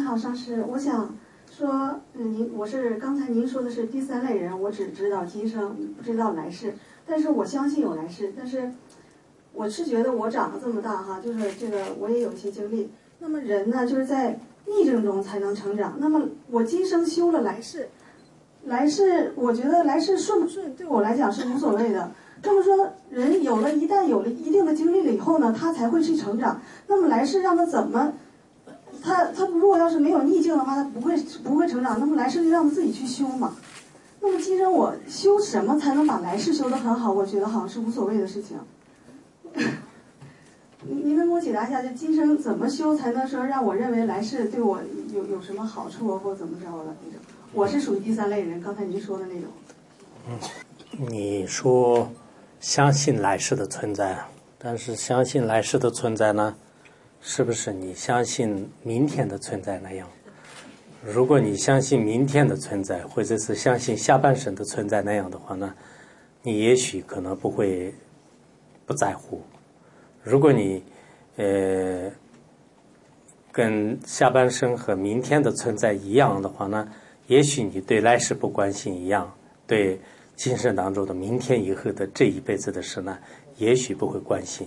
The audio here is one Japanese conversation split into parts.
您好，上师，我想说，嗯，您我是刚才您说的是第三类人，我只知道今生，不知道来世，但是我相信有来世，但是我是觉得我长得这么大哈，就是这个我也有一些经历。那么人呢，就是在逆境中才能成长。那么我今生修了来世，来世我觉得来世顺不顺对我来讲是无所谓的。这么说，人有了一旦有了一定的经历了以后呢，他才会去成长。那么来世让他怎么？他他如果要是没有逆境的话，他不会不会成长。那么来世就让他自己去修嘛。那么今生我修什么才能把来世修得很好？我觉得好像是无所谓的事情。您您能给我解答一下，就今生怎么修才能说让我认为来世对我有有什么好处或怎么着的那种？我是属于第三类人，刚才您说的那种。嗯，你说相信来世的存在，但是相信来世的存在呢？是不是你相信明天的存在那样？如果你相信明天的存在，或者是相信下半生的存在那样的话呢，你也许可能不会不在乎。如果你呃跟下半生和明天的存在一样的话呢，也许你对来世不关心一样，对今生当中的明天以后的这一辈子的事呢，也许不会关心。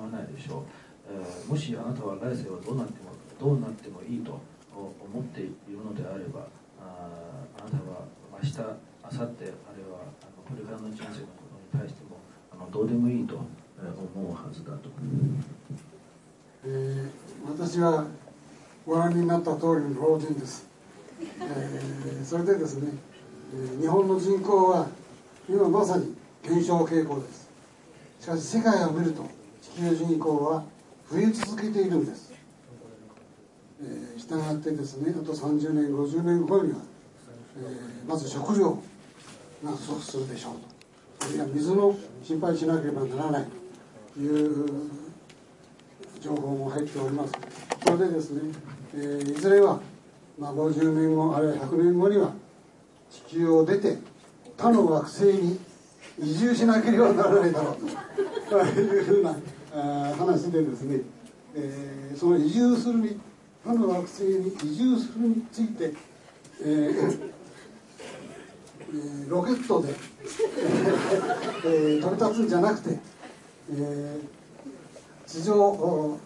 わないでしょう、えー、もしあなたは来世はどうなってもどうなってもいいと思っているのであればああなたは明日明後日あるいはあのこれからの人生のことに対してもあのどうでもいいと思うはずだと、えー、私はご覧になった通りの老人です、えー、それでですね、えー、日本の人口は今まさに減少傾向です。しかし世界を見ると地球人口は増え続けているんです、えー、したがってですねあと30年50年後には、えー、まず食料が不足するでしょうと。それから水の心配しなければならないという情報も入っております。それでですね、えー、いずれは、まあ、50年後あるいは100年後には地球を出て他の惑星に移住しなければならないだろうと。というふうな話でですね、えー、その移住するに他の惑星に移住するについて、えーえー、ロケットで、えー、飛び立つんじゃなくて、えー、地上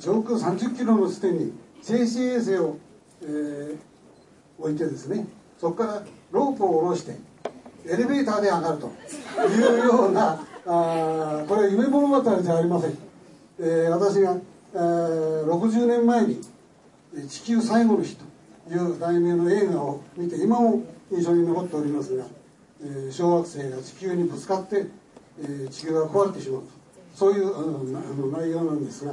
上空30キロの地点に静止衛星を、えー、置いてですねそこからロープを下ろしてエレベーターで上がるというようなあこれは夢物語じゃありません、えー、私が、えー、60年前に「地球最後の日」という題名の映画を見て今も印象に残っておりますが、えー、小惑星が地球にぶつかって、えー、地球が壊れてしまうと。そういうあのあの内容なんですが、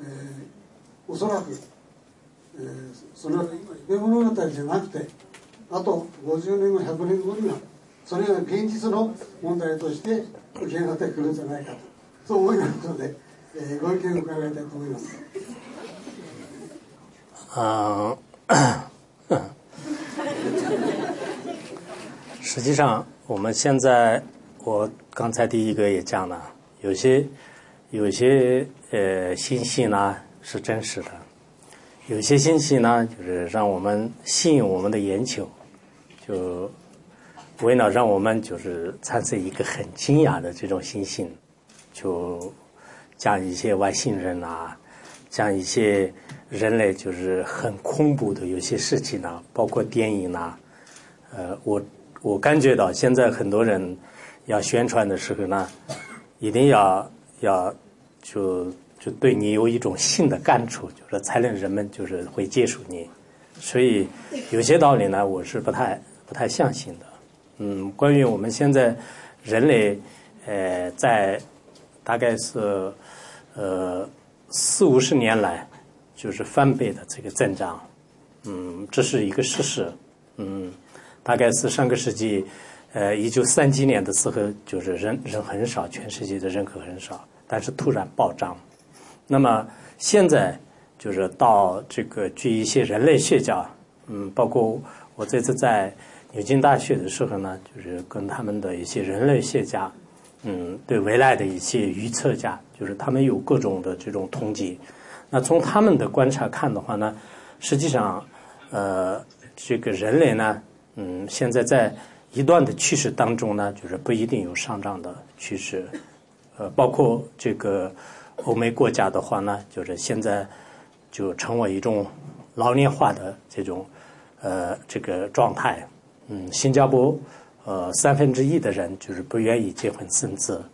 えー、おそらく、えー、それは夢物語じゃなくてあと50年後100年後にはそれが現実の問題として浮き上がってくるんじゃないかとそう思いますので、えー、ご意見を伺いたいと思います。啊，实际上，我们现在我刚才第一个也讲了，有些有些呃信息呢是真实的，有些信息呢就是让我们吸引我们的眼球，就。 为了让我们就是产生一个很惊讶的这种心性，就讲一些外星人啊，讲一些人类就是很恐怖的有些事情啊，包括电影啊，呃，我我感觉到现在很多人要宣传的时候呢，一定要要就就对你有一种新的感触，就是才能人们就是会接受你，所以有些道理呢，我是不太不太相信的。嗯，关于我们现在人类，呃，在大概是呃四五十年来，就是翻倍的这个增长，嗯，这是一个事实。嗯，大概是上个世纪，呃，一九三几年的时候，就是人人很少，全世界的人口很少，但是突然暴涨。那么现在就是到这个，据一些人类学家，嗯，包括我这次在牛津大学的时候呢，就是跟他们的一些人类学家，嗯，对未来的一些预测家，就是他们有各种的这种统计。那从他们的观察看的话呢，实际上，呃，这个人类呢，嗯，现在在一段的趋势当中呢，就是不一定有上涨的趋势，呃，包括这个。欧美国家的话呢，就是现在就成为一种老年化的这种呃这个状态。嗯，新加坡呃三分之一的人就是不愿意结婚生子，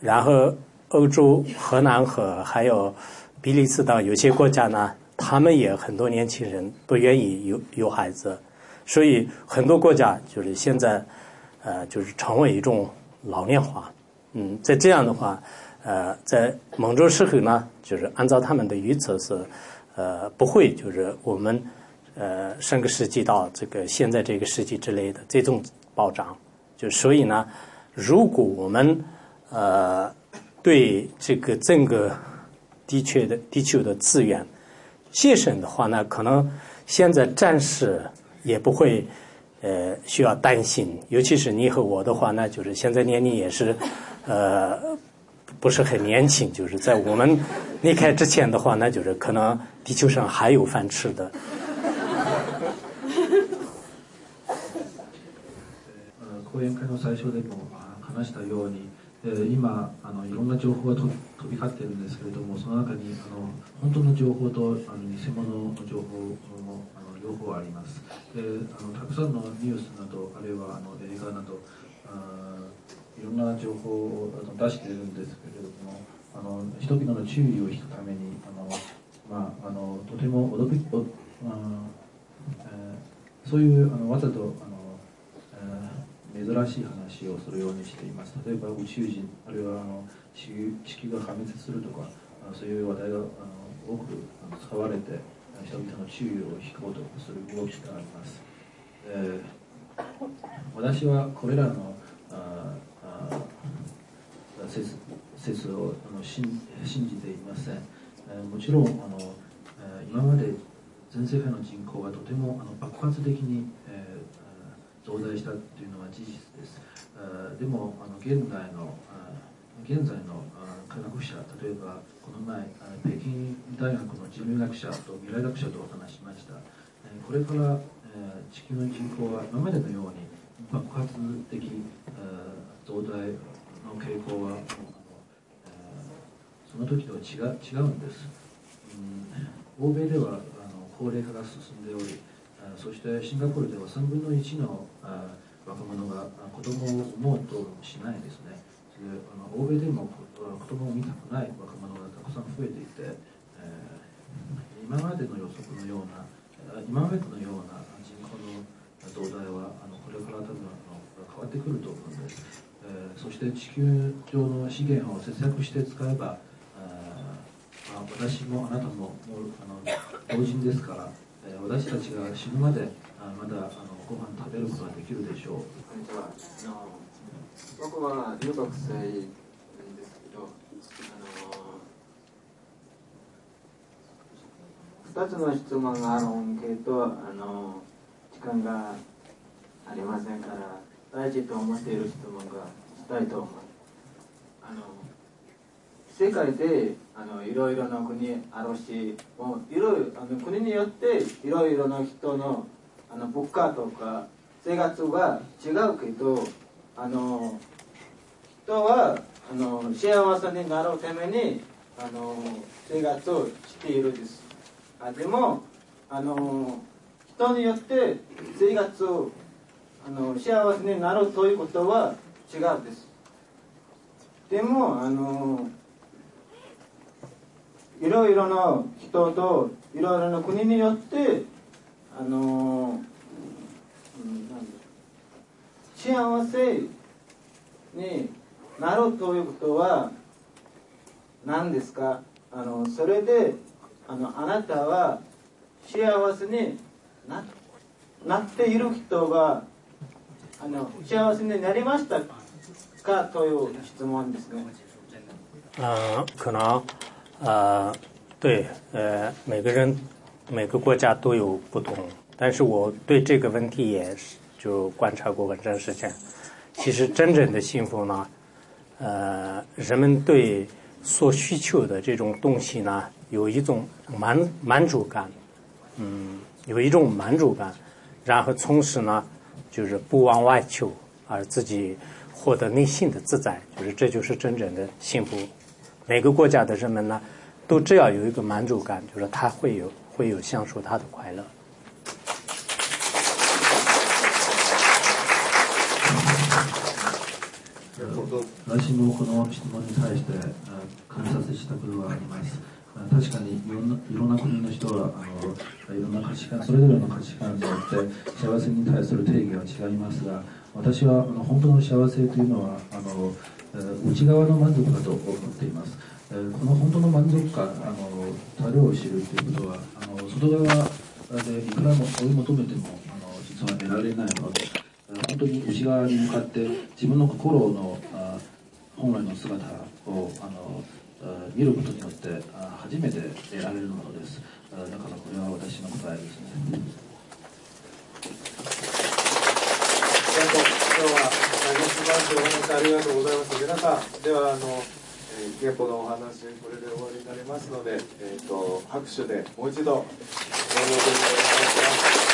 然后欧洲荷兰和还有比利时等有些国家呢，他们也很多年轻人不愿意有有孩子，所以很多国家就是现在呃就是成为一种老年化。嗯，在这样的话。呃，在某种时候呢，就是按照他们的预测是，呃，不会就是我们呃上个世纪到这个现在这个世纪之类的这种暴涨，就所以呢，如果我们呃对这个整个地区的地球的资源节省的话呢，可能现在暂时也不会呃需要担心，尤其是你和我的话呢，就是现在年龄也是呃。不是很年轻，就是在我们离开之前的话，那就是可能地球上还有饭吃的。講演会の最初でも話したように、えー、今あのいろんな情報が飛び交っているんですけれども、その中にあの本当の情報とあの偽物の情報もあの両方あります。で、あのたくさんのニュースなどあるいはあの映画など。あいろんな情報を出しているんですけれどもあの人々の注意を引くためにあの、まあ、あのとても驚きお、えー、そういうあのわざとあ、珍しい話をするようにしています。例えば宇宙人あるいはあの地球が破滅するとかそういう話題があの多く使われて人々の注意を引こうとする動きがあります、えー、私はこれらのああ説説をあの信信じていません、えもちろんあの今まで全世界の人口がとてもあの爆発的に、えー、増大したというのは事実です、でもあの現代の現在の科学者例えばこの前北京大学の人類学者と未来学者とお話しました。これから地球の人口は今までのように爆発的増大の傾向はその時とは違違うんです、うん、欧米ではあの高齢化が進んでおりそしてシンガポールでは3分の1の若者が子供を産もうとしないですね。であの欧米でも子供を見たくない若者がたくさん増えていて、えー、今までの予測のような今までのような人口の増大はあのこれから多分あの変わってくると思うんです、えー、そして地球上の資源を節約して使えばあ、まあ、私もあなたももうあの老人ですから、私たちが死ぬまでまだあのご飯食べることができるでしょう。こんにちは。あの僕は留学生なんですけどあの2つの質問があるんけどあの時間がありませんから大事と思っている質問がしたいと思う。あの世界であのいろいろな国あるしもういろいろあの国によっていろいろな人のあの物価とか生活が違うけどあの人はあの幸せになるためにあの生活をしているです。あでもあの人によって生活をあの幸せになるということは違うです。でもあのいろいろな人といろいろな国によってあの、幸せになるということは何ですか？あのそれであのあなたは幸せにななっている人があの幸せになりましたか？という質問ですね。嗯，可能，呃，对，呃，每个人每个国家都有不同，但是我对这个问题也是就观察过很长时间。其实真正的幸福呢，呃，人们对所需求的这种东西呢，有一种满满足感，嗯，有一种满足感，然后同时呢，就是不往外求，而自己获得内心的自在，就是这就是真正的幸福。每个国家的人们呢，都只要有一个满足感，就是他会有会有享受他的快乐。私もこの質問に対してあ感じさせしたことがあります。あ確かにいろんないろんな国の人はあのいろんな価値観それぞれの価値観によって幸せに対する定義は違いますが 私はあの本当の幸せというのはあの内側の満足だと思っています、この本当の満足感あの樽を知るということはあの外側でいくらも追い求めてもあの実は得られないのでえ本当に内側に向かって自分の心のあ本来の姿をあの見ることによって初めて得られるものです。だからこれは私の答えですねありがとう。今日は大変素晴らしいお話ありがとうございます。皆さん、ではあの、えー、ゲポのお話これで終わりになりますので、えっ、と拍手でもう一度お願いします。